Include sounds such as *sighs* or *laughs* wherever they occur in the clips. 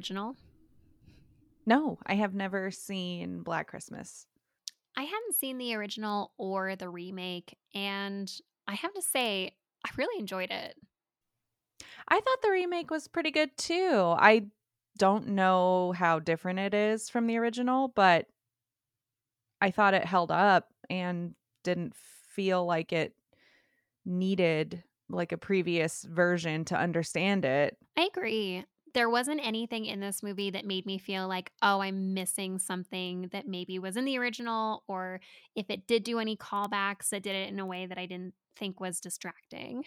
Original? No, I have never seen Black Christmas. I haven't seen the original or the remake, and I have to say, I really enjoyed it. I thought the remake was pretty good too. I don't know how different it is from the original, but I thought it held up and didn't feel like it needed like a previous version to understand it. I agree. There wasn't anything in this movie that made me feel like, oh, I'm missing something that maybe was in the original, or if it did do any callbacks, it did it in a way that I didn't think was distracting.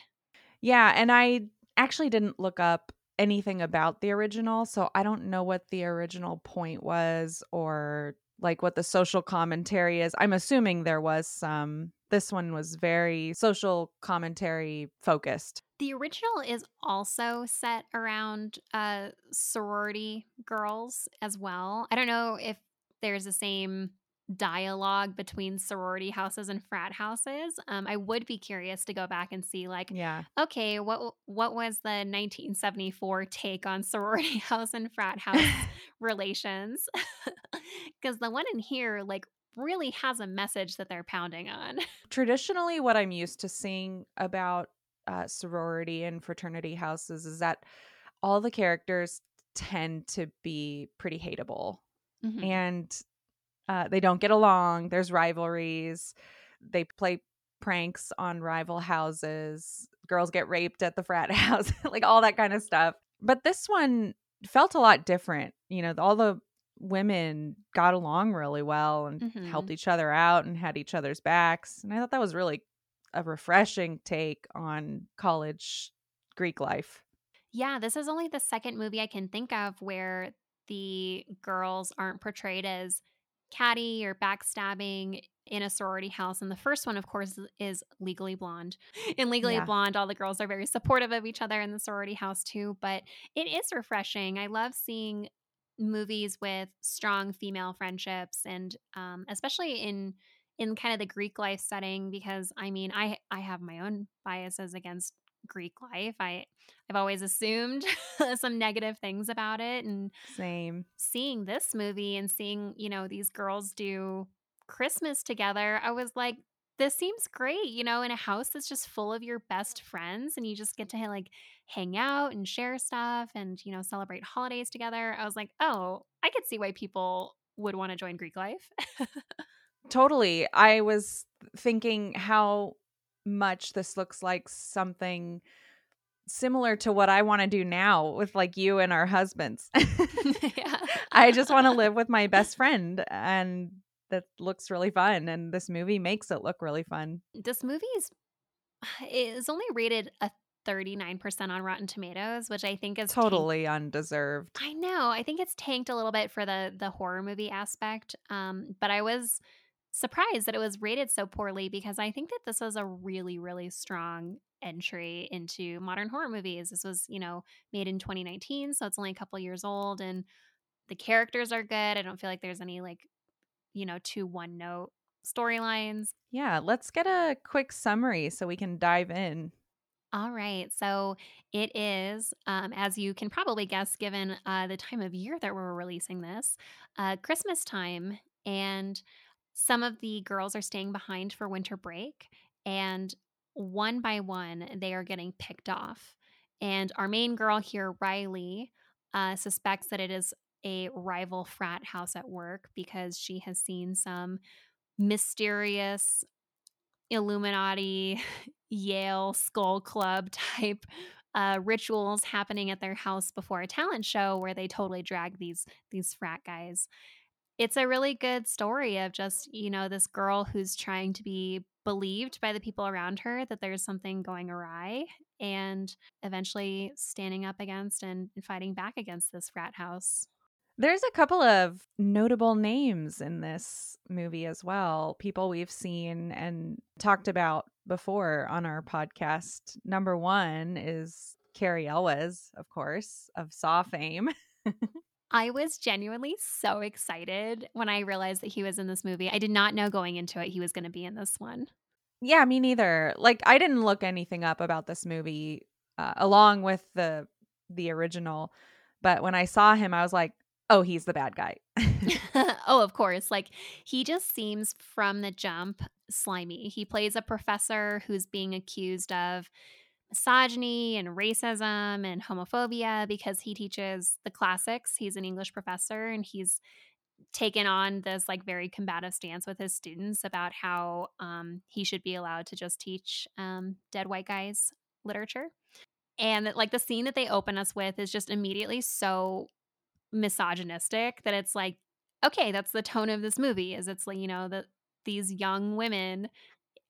Yeah, and I actually didn't look up anything about the original, so I don't know what the original point was or like what the social commentary is. I'm assuming there was some. This one was very social commentary focused. The original is also set around uh, sorority girls as well. I don't know if there's the same dialogue between sorority houses and frat houses. Um, I would be curious to go back and see, like, yeah, okay, what what was the 1974 take on sorority *laughs* house and frat house *laughs* relations? *laughs* Because the one in here, like, really has a message that they're pounding on. *laughs* Traditionally, what I'm used to seeing about uh, sorority and fraternity houses is that all the characters tend to be pretty hateable. Mm-hmm. And uh, they don't get along. There's rivalries. They play pranks on rival houses. Girls get raped at the frat *laughs* house, like all that kind of stuff. But this one felt a lot different. You know, all the women got along really well and mm-hmm. helped each other out and had each other's backs. And I thought that was really a refreshing take on college Greek life. Yeah, this is only the second movie I can think of where the girls aren't portrayed as catty or backstabbing in a sorority house. And the first one, of course, is Legally Blonde. In Legally yeah. Blonde, all the girls are very supportive of each other in the sorority house, too. But it is refreshing. I love seeing movies with strong female friendships and um, especially in in kind of the greek life setting because i mean i i have my own biases against greek life. I i've always assumed *laughs* some negative things about it and same. seeing this movie and seeing you know these girls do christmas together i was like this seems great, you know, in a house that's just full of your best friends and you just get to like hang out and share stuff and, you know, celebrate holidays together. I was like, oh, I could see why people would want to join Greek life. totally. I was thinking how much this looks like something similar to what I want to do now with like you and our husbands. *laughs* yeah. *laughs* I just want to live with my best friend and that looks really fun and this movie makes it look really fun. This movie is *sighs* is only rated a 39% on Rotten Tomatoes, which I think is totally tanked. undeserved. I know. I think it's tanked a little bit for the the horror movie aspect. Um, but I was surprised that it was rated so poorly because I think that this was a really, really strong entry into modern horror movies. This was, you know, made in 2019, so it's only a couple years old and the characters are good. I don't feel like there's any like you know, two one note storylines. Yeah, let's get a quick summary so we can dive in. All right. So it is, um, as you can probably guess, given uh, the time of year that we're releasing this, uh, Christmas time. And some of the girls are staying behind for winter break. And one by one, they are getting picked off. And our main girl here, Riley, uh, suspects that it is a rival frat house at work because she has seen some mysterious Illuminati, *laughs* Yale Skull Club *laughs* type uh, rituals happening at their house before a talent show where they totally drag these these frat guys. It's a really good story of just, you know, this girl who's trying to be believed by the people around her that there's something going awry and eventually standing up against and fighting back against this frat house. There's a couple of notable names in this movie as well. People we've seen and talked about before on our podcast. Number one is Cary Elwes, of course, of Saw fame. *laughs* I was genuinely so excited when I realized that he was in this movie. I did not know going into it he was going to be in this one. Yeah, me neither. Like I didn't look anything up about this movie uh, along with the the original, but when I saw him I was like, "Oh, he's the bad guy." *laughs* *laughs* oh, of course. Like he just seems from the jump slimy. He plays a professor who's being accused of misogyny and racism and homophobia because he teaches the classics. He's an English professor and he's taken on this like very combative stance with his students about how um, he should be allowed to just teach um, dead white guys literature. And like the scene that they open us with is just immediately so misogynistic that it's like, okay, that's the tone of this movie. Is it's like you know that these young women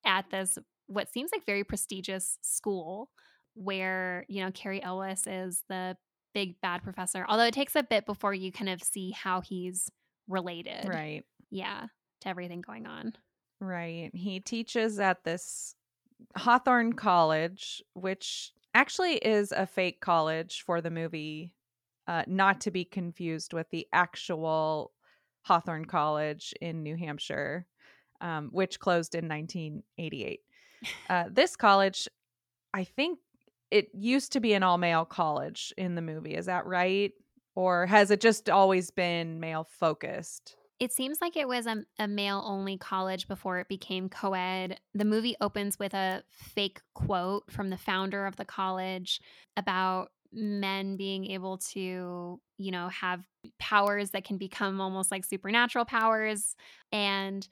at this what seems like very prestigious school where, you know, Cary Elwes is the big bad professor. Although it takes a bit before you kind of see how he's related. Right. Yeah, to everything going on. Right. He teaches at this Hawthorne College, which actually is a fake college for the movie, uh, not to be confused with the actual Hawthorne College in New Hampshire, um, which closed in 1988. Uh, this college, I think it used to be an all male college in the movie. Is that right? Or has it just always been male focused? It seems like it was a, a male only college before it became co ed. The movie opens with a fake quote from the founder of the college about men being able to, you know, have powers that can become almost like supernatural powers. And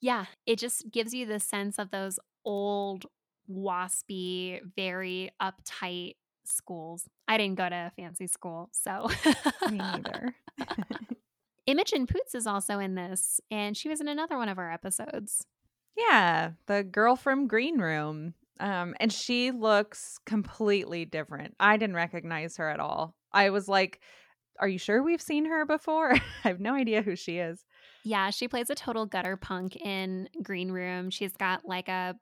yeah, it just gives you the sense of those old, waspy, very uptight schools. I didn't go to a fancy school, so me *laughs* neither. *laughs* Imogen Poots is also in this, and she was in another one of our episodes. Yeah, the girl from Green Room. Um, and she looks completely different. I didn't recognize her at all. I was like, Are you sure we've seen her before? *laughs* I have no idea who she is. Yeah, she plays a total gutter punk in Green Room. She's got like a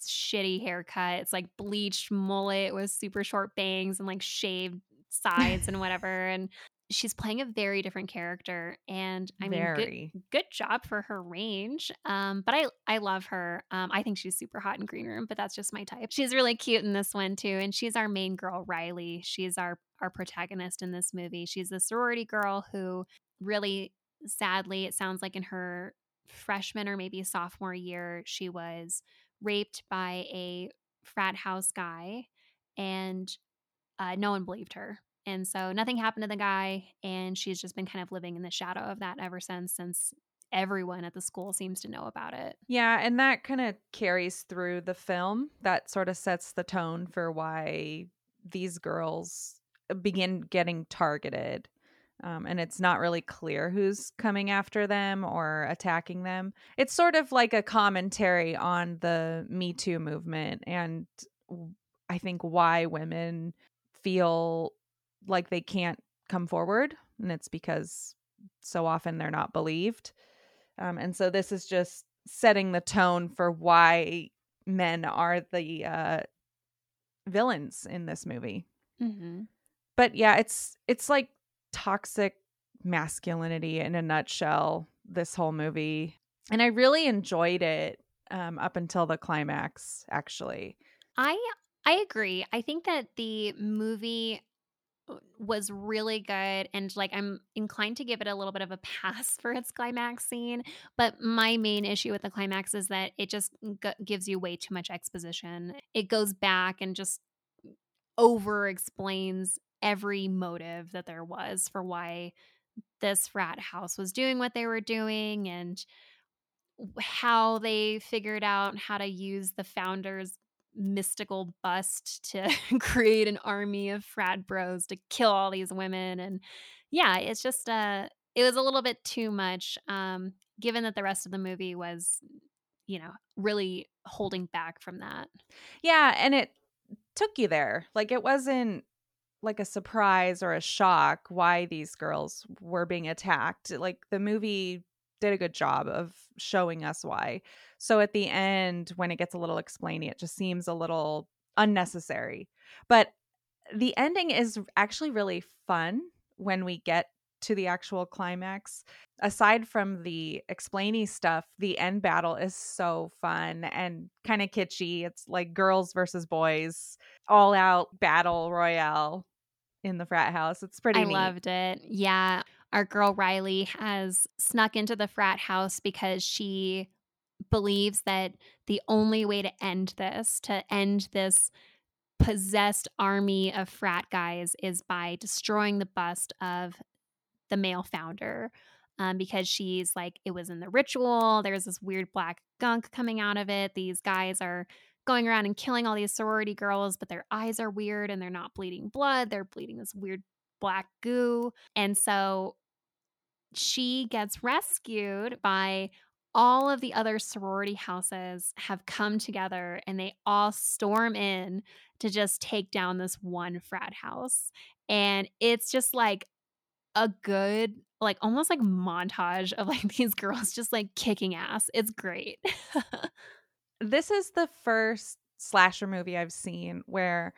shitty haircut. It's like bleached mullet with super short bangs and like shaved *laughs* sides and whatever. And she's playing a very different character and i mean good, good, job for her range um but i i love her um i think she's super hot in green room but that's just my type. She's really cute in this one too and she's our main girl riley. She's our our protagonist in this movie. She's a sorority girl who really sadly it sounds like in her freshman or maybe sophomore year she was raped by a frat house guy and uh, no one believed her. And so nothing happened to the guy. And she's just been kind of living in the shadow of that ever since, since everyone at the school seems to know about it. Yeah. And that kind of carries through the film. That sort of sets the tone for why these girls begin getting targeted um, and it's not really clear who's coming after them or attacking them. It's sort of like a commentary on the Me Too movement and I think why women feel like they can't come forward. And it's because so often they're not believed. Um, and so this is just setting the tone for why men are the uh, villains in this movie. Mm-hmm. But yeah, it's it's like toxic masculinity in a nutshell this whole movie and i really enjoyed it um, up until the climax actually i i agree i think that the movie Uh, was really good and like i'm inclined to give it a little bit of a pass *laughs* for its climax scene but my main issue with the climax is that it just g- gives you way too much exposition. It goes back and just over explains every motive that there was for why this frat house was doing what they were doing and how they figured out how to use the founders mystical bust to *laughs* create an army of frat bros to kill all these women and yeah it's just uh it was a little bit too much um given that the rest of the movie was you know really holding back from that. Yeah and it took you there. Like it wasn't like a surprise or a shock why these girls were being attacked. Like the movie did a good job of showing us why. So at the end, when it gets a little explaining, it just seems a little unnecessary. But the ending is actually really fun when we get to the actual climax. Aside from the explainy stuff, the end battle is so fun and kind of kitschy. It's like girls versus boys, all out battle royale in the frat house. It's pretty I neat. loved it. Yeah our girl Riley has snuck into the frat house because she believes that the only way to end this, to end this possessed army of frat guys, is by destroying the bust of the male founder. Um, because she's like, it was in the ritual. There's this weird black gunk coming out of it. These guys are going around and killing all these sorority girls, but their eyes are weird and they're not bleeding blood. They're bleeding this weird black goo. And so she gets rescued by all of the other sorority houses have come together and they all storm in to just take down this one frat house. And it's just like a good, like almost like montage of like *laughs* these girls just like kicking ass. It's great. *laughs* this is the first slasher movie I've seen where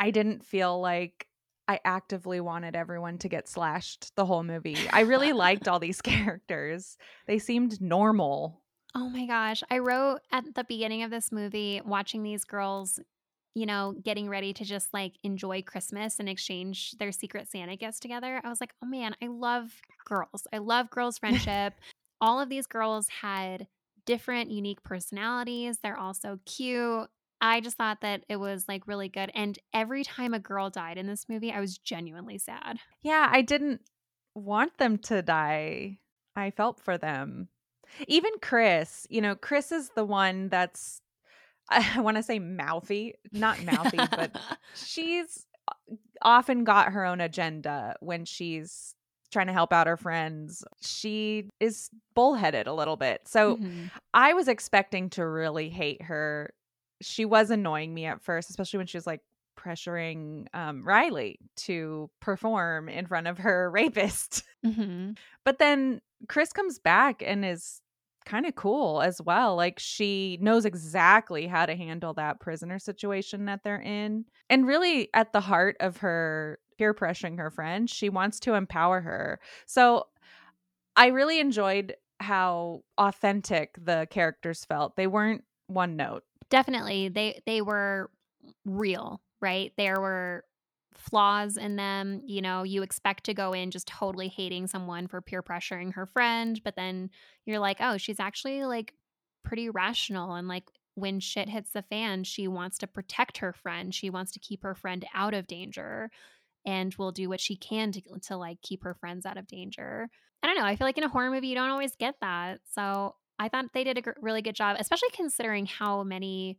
I didn't feel like I actively wanted everyone to get slashed the whole movie. I really *laughs* liked all these *laughs* characters. They seemed normal. Oh my gosh. I wrote at the beginning of this movie, watching these girls, you know, getting ready to just like enjoy Christmas and exchange their Secret Santa gifts together. I was like, oh man, I love girls. I love girls' *laughs* friendship. all of these girls had different, unique personalities. They're all so cute. I just thought that it was like really good. And every time a girl died in this movie, I was genuinely sad. Yeah, I didn't want them to die. I felt for them. Even Chris, you know, Chris is the one that's, *laughs* I want to say mouthy, not mouthy, but *laughs* she's often got her own agenda when she's trying to help out her friends. She is bullheaded a little bit. So mm-hmm. I was expecting to really hate her she was annoying me at first, especially when she was like pressuring um, Riley to perform in front of her *laughs* rapist. Mm-hmm. But then Chris comes back and is kind of cool as well. Like she knows exactly how to handle that prisoner situation that they're in. And really, at the heart of her peer pressuring her friend, she wants to empower her. So I really enjoyed how authentic the characters felt. They weren't one note definitely they they were real, right? There were flaws in them. You know, you expect to go in just totally hating someone for peer pressuring her friend, but then you're like, oh, she's actually like pretty rational and like when shit hits the fan, she wants to protect her friend. She wants to keep her friend out of danger and will do what she can to, to like keep her friends out of danger. I don't know. I feel like in a horror movie, you don't always get that. So I thought they did a really good job, especially considering how many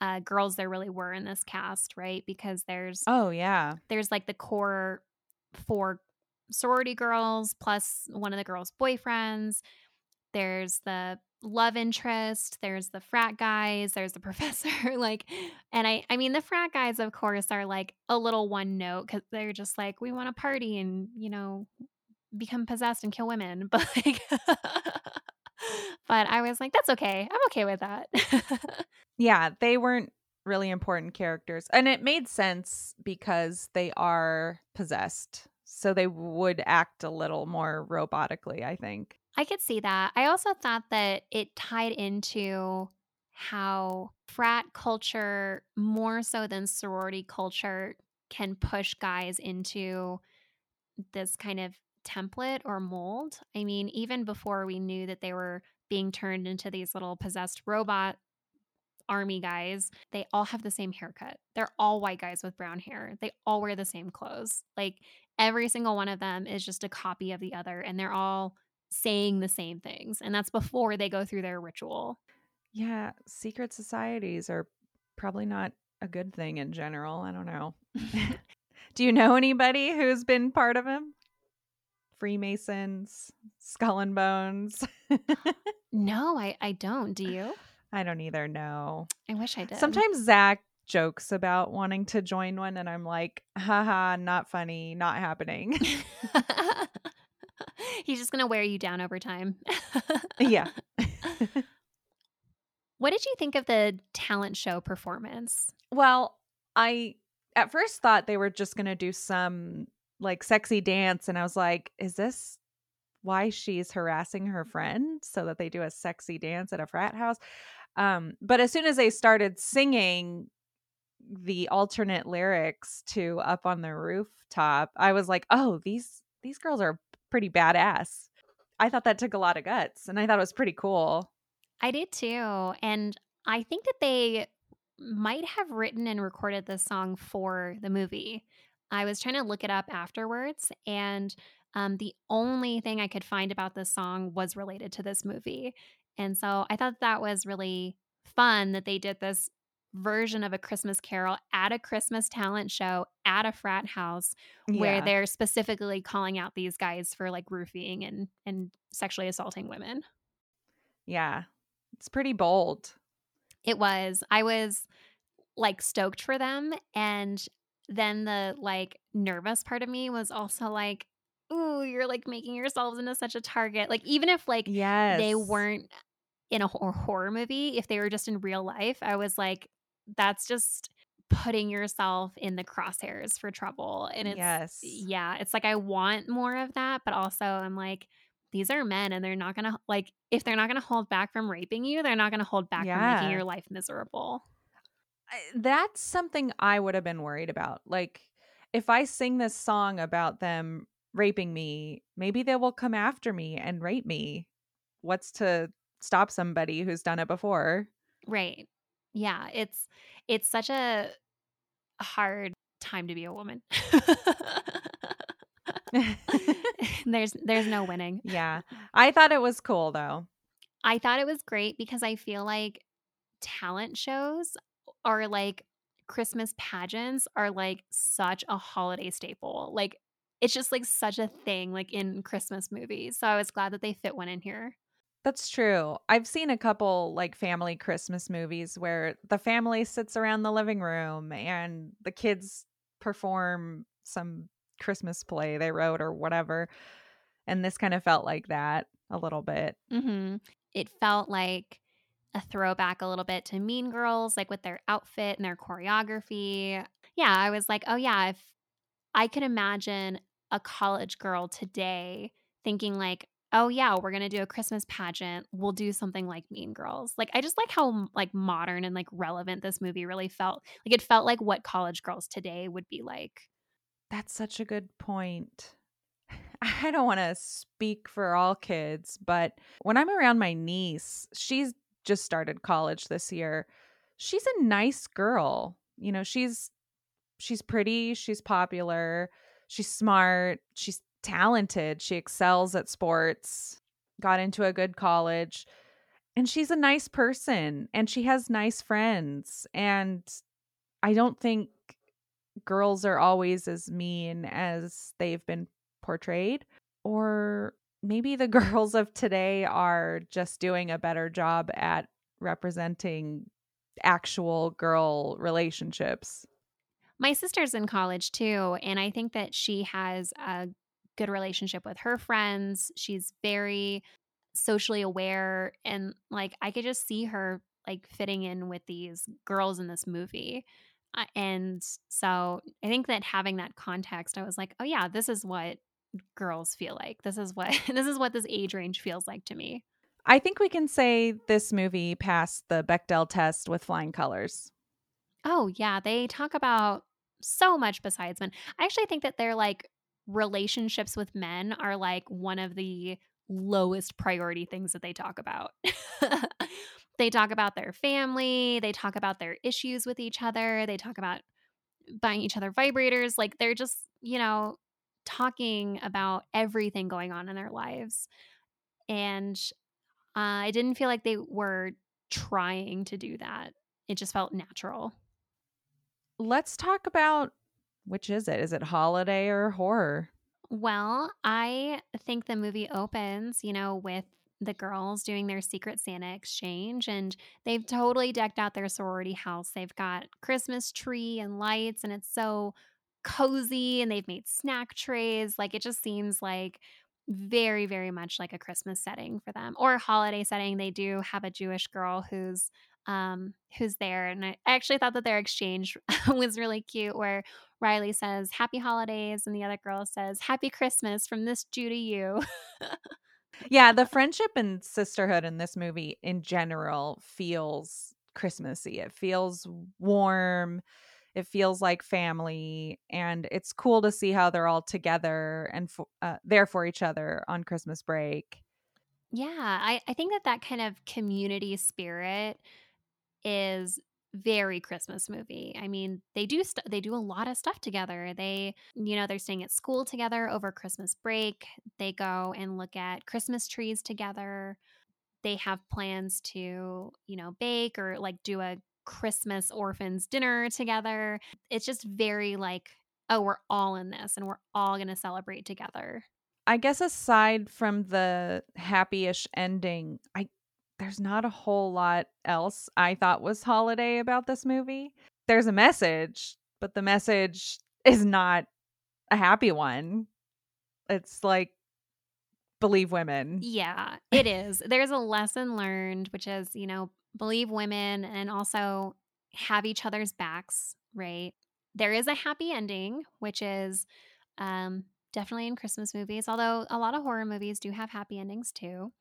uh, girls there really were in this cast, right? Because there's oh yeah, there's like the core four sorority girls plus one of the girls' boyfriends. There's the love interest. There's the frat guys. There's the *laughs* professor. like, and I, I mean, the frat guys, of course, are like a little one note because they're just like, we want to party and you know become possessed and kill women, *laughs* but like. *laughs* but I was like, that's okay. I'm okay with that. *laughs* yeah, they weren't really important characters. And it made sense because they are possessed. So they would act a little more robotically, I think. I could see that. I also thought that it tied into how frat culture, more so than sorority culture, can push guys into this kind of template or mold. I mean, even before we knew that they were being turned into these little possessed robot army guys, they all have the same haircut. They're all white guys with brown hair. They all wear the same clothes. Like every single one of them is just a copy of the other and they're all saying the same things. And that's before they go through their ritual. Yeah, secret societies are probably not a good thing in general. I don't know. *laughs* *laughs* Do you know anybody who's been part of them? Freemasons, Skull and Bones. *laughs* no, I, I don't. Do you? I don't either. No. I wish I did. Sometimes Zach jokes about wanting to join one, and I'm like, haha, not funny, not happening. *laughs* *laughs* He's just going to wear you down over time. yeah. what did you think of the talent show performance? Well, I at first thought they were just going to do some like sexy dance and I was like, is this why she's harassing her friend so that they do a sexy dance at a frat house? Um, but as soon as they started singing the alternate lyrics to Up on the Rooftop, I was like, "Oh, these these girls are pretty badass." I thought that took a lot of guts and I thought it was pretty cool. I did too. And I think that they might have written and recorded this song for the movie. I was trying to look it up afterwards, and um, the only thing I could find about this song was related to this movie. And so I thought that was really fun that they did this version of a Christmas carol at a Christmas talent show at a frat house yeah. where they're specifically calling out these guys for like roofing and and sexually assaulting women. Yeah. It's pretty bold. It was. I was like stoked for them and then the like nervous part of me was also like ooh you're like making yourselves into such a target like even if like yes. they weren't in a horror movie if they were just in real life i was like that's just putting yourself in the crosshairs for trouble and it's yes. yeah it's like i want more of that but also i'm like these are men and they're not gonna like if they're not gonna hold back from raping you they're not gonna hold back yeah. from making your life miserable that's something I would have been worried about. Like, if I sing this song about them raping me, maybe they will come after me and rape me. What's to stop somebody who's done it before? Right. Yeah, it's it's such a hard time to be a woman. *laughs* *laughs* there's there's no winning. Yeah. I thought it was cool though. I thought it was great because I feel like talent shows are like Christmas pageants are like such a holiday staple. Like it's just like such a thing like in Christmas movies. So I was glad that they fit one in here. That's true. I've seen a couple like family Christmas movies where the family sits around the living room and the kids perform some Christmas play they wrote or whatever. And this kind of felt like that a little bit. Mm-hmm. It felt like a throwback a little bit to Mean Girls, like with their outfit and their choreography. Yeah, I was like, oh, yeah, if I could imagine a college girl today thinking, like, oh yeah we're gonna do a christmas pageant we'll do something like mean girls like i just like how like modern and like relevant this movie really felt. Like it felt like what college girls today would be like. That's such a good point. *laughs* I don't want to speak for all kids but when i'm around my niece she's just started college this year. She's a nice girl. You know, she's she's pretty, she's popular, she's smart, she's talented, she excels at sports, got into a good college, and she's a nice person and she has nice friends and I don't think girls are always as mean as they've been portrayed or maybe the *laughs* girls of today are just doing a better job at representing actual girl relationships. My sister's in college too, and I think that she has a good relationship with her friends. She's very socially aware and like I could just see her like fitting in with these girls in this movie. Uh, and so I think that having that context, I was like, oh yeah, this is what girls feel like. This is what *laughs* this is what this age range feels like to me. I think we can say this movie passed the Bechdel test with flying colors. Oh, yeah, they talk about so much besides men. I actually think that their like relationships with men are like one of the lowest priority things that they talk about. *laughs* they talk about their family, they talk about their issues with each other, they talk about buying each other vibrators. Like they're just, you know, talking about everything going on in their lives. And uh, I didn't feel like they were trying to do that. It just felt natural. Let's talk about which is it? Is it holiday or horror? Well, I think the movie opens, you know, with the girls doing their secret Santa exchange and they've totally decked out their sorority house. They've got Christmas tree and lights and it's so cozy and they've made snack trays. Like it just seems like very very much like a christmas setting for them or a holiday setting they do have a jewish girl who's um who's there and i actually thought that their exchange *laughs* was really cute where riley says happy holidays and the other girl says happy christmas from this jew to you *laughs* yeah the friendship and sisterhood in this movie in general feels christmassy it feels warm it feels like family and it's cool to see how they're all together and uh, there for each other on christmas break. Yeah I, I think that that kind of community spirit is very christmas movie. I mean they do st- they do a lot of stuff together. They you know they're staying at school together over christmas break. They go and look at christmas trees together. They have plans to you know bake or like do a Christmas orphans dinner together. It's just very like, oh, we're all in this and we're all going to celebrate together. I guess aside from the happy-ish ending, I there's not a whole lot else I thought was holiday about this movie. There's a message, but the message is not a happy one. It's like believe women. Yeah, it *laughs* is. There's a lesson learned, which is, you know, believe women and also have each other's backs, right? There is a happy ending, which is um, definitely in Christmas movies, although a lot of horror movies do have happy endings too.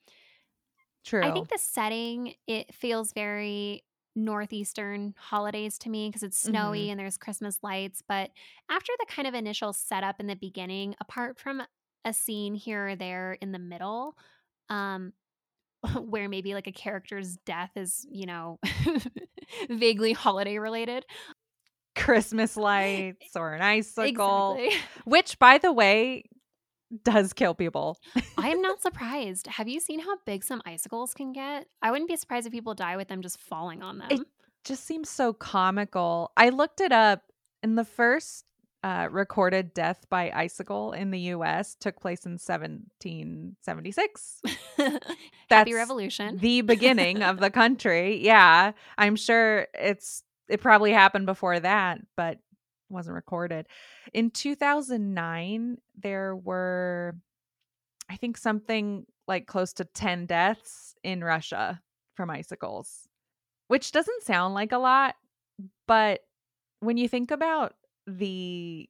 True. I think the setting it feels very northeastern holidays to me because it's snowy mm-hmm. and there's Christmas lights, but after the kind of initial setup in the beginning, apart from a scene here or there in the middle, um, *laughs* where maybe like a character's death is, you know, *laughs* vaguely holiday related. Christmas *laughs* lights or an icicle. Exactly. Which, by the way, does kill people. I am not surprised. Have you seen how big some icicles can get? I wouldn't be surprised if people die with them just falling on them. It just seems so comical. I looked it up in the first uh, recorded death by icicle in the U.S. took place in 1776. *laughs* That's Happy Revolution. the beginning of the country. Yeah, I'm sure it's it probably happened before that, but wasn't recorded. In 2009, there were, I think, something like close to 10 deaths in Russia from icicles, which doesn't sound like a lot, but when you think about the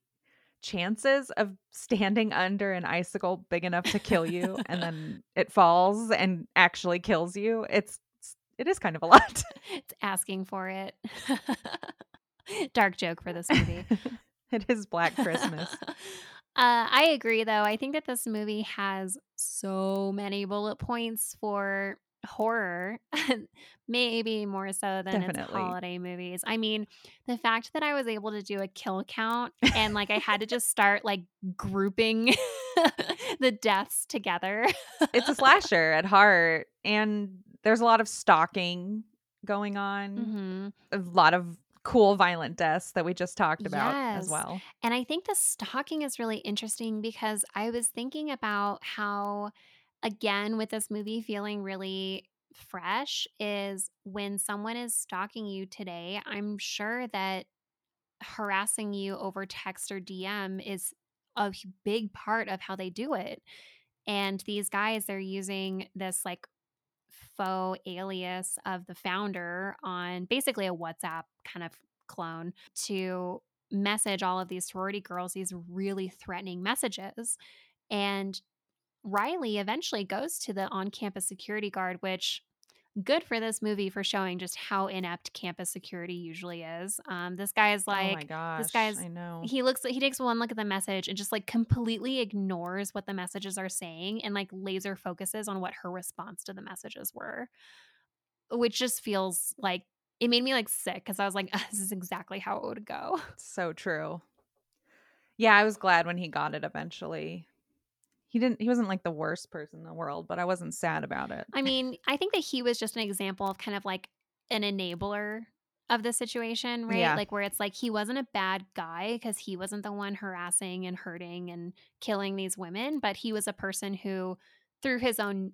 chances of standing under an icicle big enough to kill you and *laughs* then it falls and actually kills you it's it is kind of a *laughs* lot. It's asking for it. *laughs* Dark joke for this movie. It is black christmas. Uh, i agree though i think that this movie has so many bullet points for horror, *laughs* maybe more so than Definitely. its holiday movies. I mean, the fact that I was able to do a kill count and like I had to just *laughs* start like grouping *laughs* the deaths together. it's a slasher at heart, and there's a lot of stalking going on, mm-hmm. a lot of cool violent deaths that we just talked about yes. as well. And I think the stalking is really interesting because I was thinking about how again with this movie feeling really fresh is when someone is stalking you today, I'm sure that harassing you over text or DM is a big part of how they do it. And these guys, they're using this like faux alias of the founder on basically a WhatsApp kind of clone to message all of these sorority girls these really threatening messages. And Riley eventually goes to the on campus security guard, which good for this movie for showing just how inept campus security usually is. Um, this guy is like, oh my gosh, this guy's, I know. He looks, he takes one look at the message and just like completely ignores what the messages are saying and like laser focuses on what her response to the messages were, which just feels like it made me like sick because I was like, *laughs* this is exactly how it would go. So true. Yeah, I was glad when he got it eventually he didn't he wasn't like the worst person in the world, but I wasn't sad about it. I mean, I think that he was just an example of kind of like an enabler of the situation, right? Yeah. Like where it's like he wasn't a bad guy because he wasn't the one harassing and hurting and killing these women, but he was a person who through his own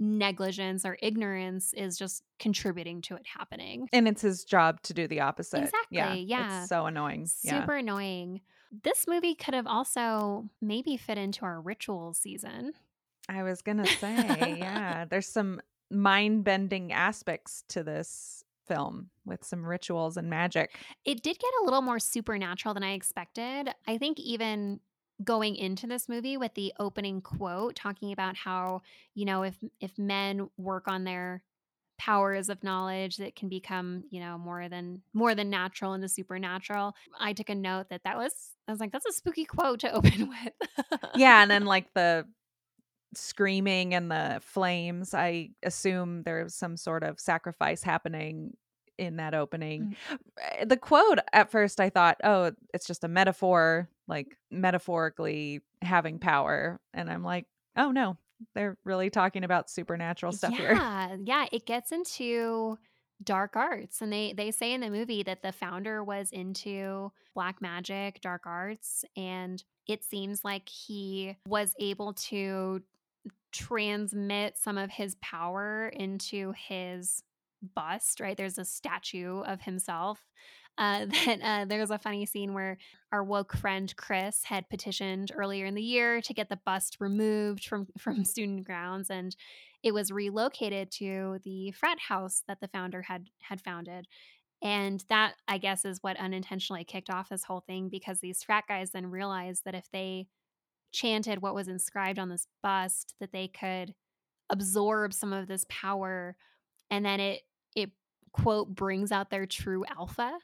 negligence or ignorance is just contributing to it happening. And it's his job to do the opposite. Exactly. Yeah. Yeah. It's so annoying. Super yeah. annoying. This movie could have also maybe fit into our ritual season. I was going to say, *laughs* yeah, there's some mind bending aspects to this film with some rituals and magic. It did get a little more supernatural than I expected. I think even going into this movie with the opening quote talking about how, you know, if if men work on their powers of knowledge that can become you know more than more than natural and the supernatural i took a note that that was i was like that's a spooky quote to *laughs* open with. Yeah and then like the screaming and the flames i assume there's some sort of sacrifice happening in that opening. Mm-hmm. the quote at first i thought oh it's just a metaphor like metaphorically having power and i'm like oh no they're really talking about supernatural stuff yeah, here *laughs* yeah yeah it gets into dark arts and they they say in the movie that the founder was into black magic dark arts and it seems like he was able to transmit some of his power into his bust, right? There's a statue of himself. Uh, *laughs* that uh, there's a funny scene where our woke friend Chris had petitioned earlier in the year to get the bust removed from *laughs* from student grounds, and it was relocated to the frat house that the founder had had founded. And that, I guess, is what unintentionally kicked off this whole thing because these frat guys then realized that if they chanted what was inscribed on this bust that they could absorb some of this power and then it it quote brings out their true alpha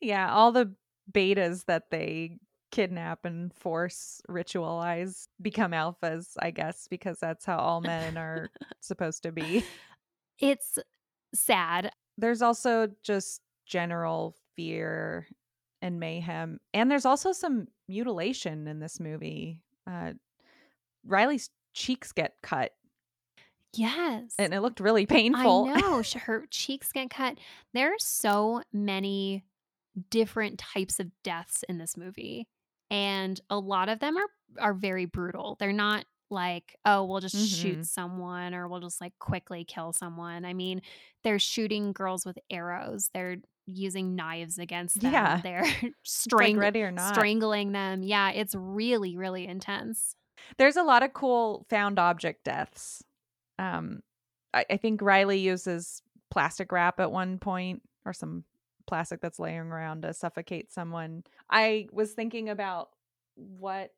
yeah all the betas that they kidnap and force ritualize become alphas i guess because that's how all men are *laughs* supposed to be it's sad there's also just general fear and mayhem and there's also some mutilation in this movie uh, Riley's cheeks get cut. Yes. And it looked really painful. I *laughs* know. Her cheeks get cut. There are so many different types of deaths in this movie. And a lot of them are are very brutal. They're not like, oh, we'll just mm-hmm. shoot someone or we'll just like quickly kill someone. I mean, they're shooting girls with arrows. They're using knives against them. Yeah. They're *laughs* strang- like ready or not. strangling them. Yeah, it's really, really intense. There's a lot of cool found object deaths. Um, I, I think Riley uses plastic wrap at one point or some plastic that's laying around to suffocate someone. I was thinking about what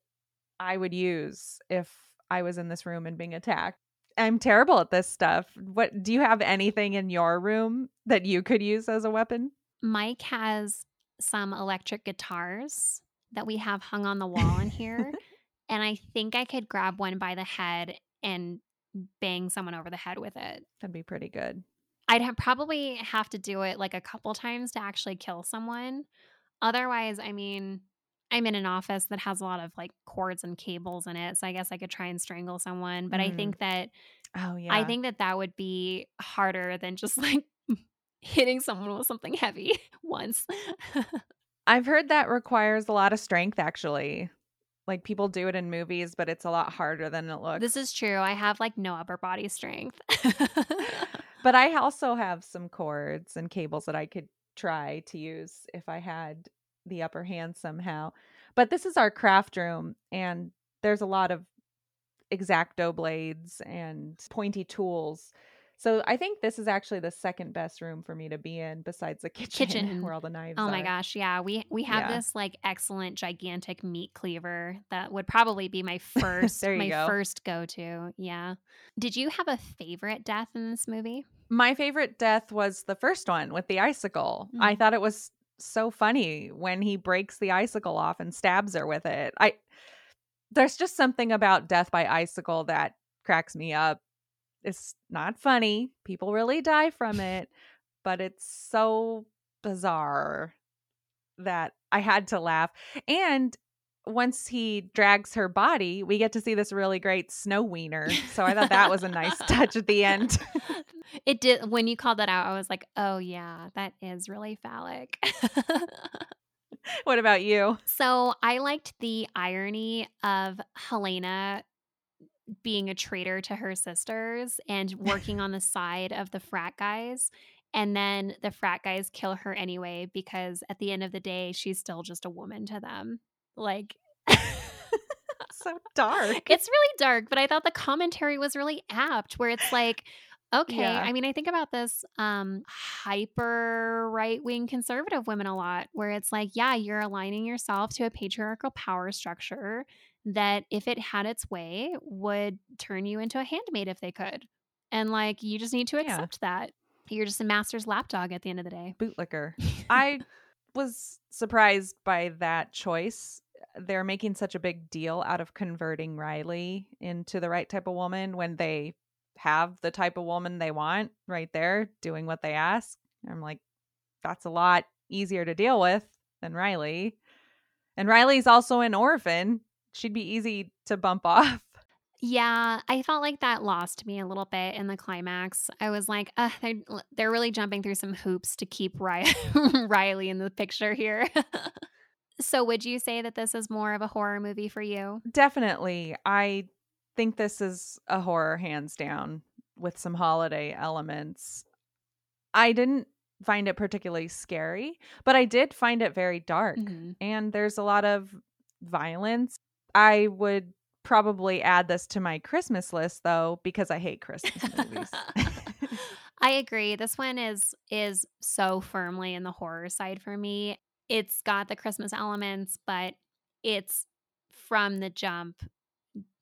I would use if I was in this room and being attacked. I'm terrible at this stuff. What do you have anything in your room that you could use as a weapon? Mike has some electric guitars that we have hung on the wall in here. *laughs* and I think I could grab one by the head and bang someone over the head with it. That'd be pretty good. I'd have probably have to do it like a couple times to actually kill someone. Otherwise, I mean, I'm in an office that has a lot of like cords and cables in it, so I guess I could try and strangle someone, but mm. I think that Oh yeah. I think that that would be harder than just *laughs* like hitting someone with something heavy *laughs* once. *laughs* I've heard that requires a lot of strength actually. Like people do it in movies, but it's a lot harder than it looks. This is true. I have like no upper body strength. *laughs* but I also have some cords and cables that I could try to use if I had the upper hand somehow. But this is our craft room and there's a lot of exacto blades and pointy tools so I think this is actually the second best room for me to be in besides the kitchen, *laughs* kitchen. where all the knives oh are. my gosh, yeah. We we have yeah. this like excellent gigantic meat cleaver that would probably be my *laughs* first my go. first go-to. Yeah. Did you have a favorite death in this movie? My favorite death was the first one with the icicle. Mm. I thought it was so funny when he breaks the icicle off and stabs her with it. I there's just something about death by icicle that cracks me up it's not funny. People really die from it, but it's so bizarre that I had to laugh. And once he drags her body, we get to see this really great snow wiener. So I thought that was a nice touch at the end. *laughs* it did when you called that out, I was like, "Oh yeah, that is really phallic." *laughs* what about you? So, I liked the irony of Helena being a traitor to her sisters and *laughs* working on the side of the frat guys. And then the frat guys kill her anyway because at the end of the day, she's still just a woman to them. Like, *laughs* so dark. It's really dark, but I thought the commentary was really apt where it's like, okay, Yeah. I mean, I think about this um hyper right-wing conservative women a lot where it's like, yeah, you're aligning yourself to a patriarchal power structure that if it had its way would turn you into a handmaid if they could. And like you just need to Yeah. accept that. You're just a master's lapdog at the end of the day. Bootlicker. *laughs* I was surprised by that choice. They're making such a big deal out of converting Riley into the right type of woman when they have the type of woman they want right there doing what they ask. I'm like, that's a lot easier to deal with than Riley. And Riley's also an orphan. She'd be easy to bump *laughs* off. Yeah, I felt like that lost me a little bit in the climax. I was like, uh, they're, they're really jumping through some hoops to keep Ry- *laughs* Riley in the picture here. *laughs* so, would you say that this is more of a horror movie for you? Definitely. I think this is a horror hands down with some holiday elements. I didn't find it particularly scary, but I did find it very dark Mhm. and there's a lot of violence. I would probably add this to my Christmas list though because I hate Christmas movies. *laughs* I agree. This one is is so firmly in the horror side for me. It's got the Christmas elements, but it's from the jump.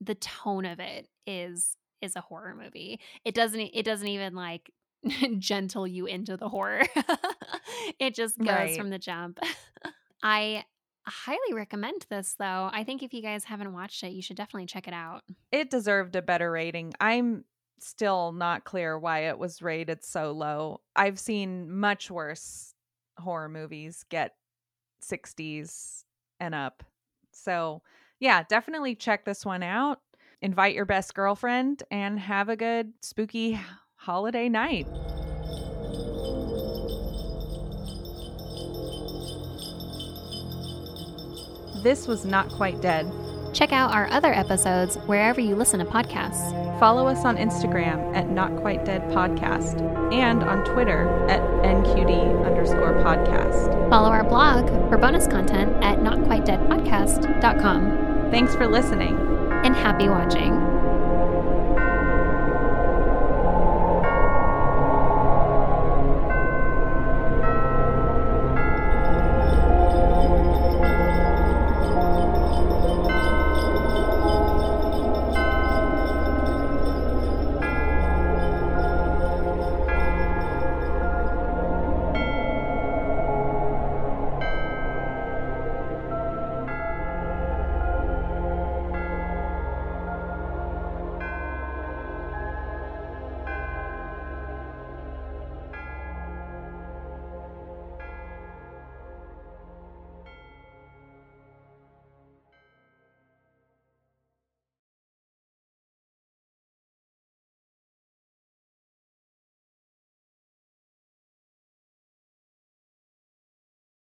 The tone of it is is a horror movie. It doesn't it doesn't even like *laughs* gentle you into the horror. *laughs* it just goes Right. from the jump. I highly recommend this though. I think if you guys haven't watched it, you should definitely check it out. it deserved a better rating. I'm still not clear why it was rated so low. I've seen much worse horror movies get 60s and up. So, yeah, definitely check this one out. Invite your best girlfriend and have a good spooky holiday night. This was Not Quite Dead. Check out our other episodes wherever you listen to podcasts. Follow us on Instagram at Not Quite Dead Podcast and on Twitter at NQD underscore podcast. Follow our blog for bonus content at notquitedeadpodcast.com. Thanks for listening. And happy watching.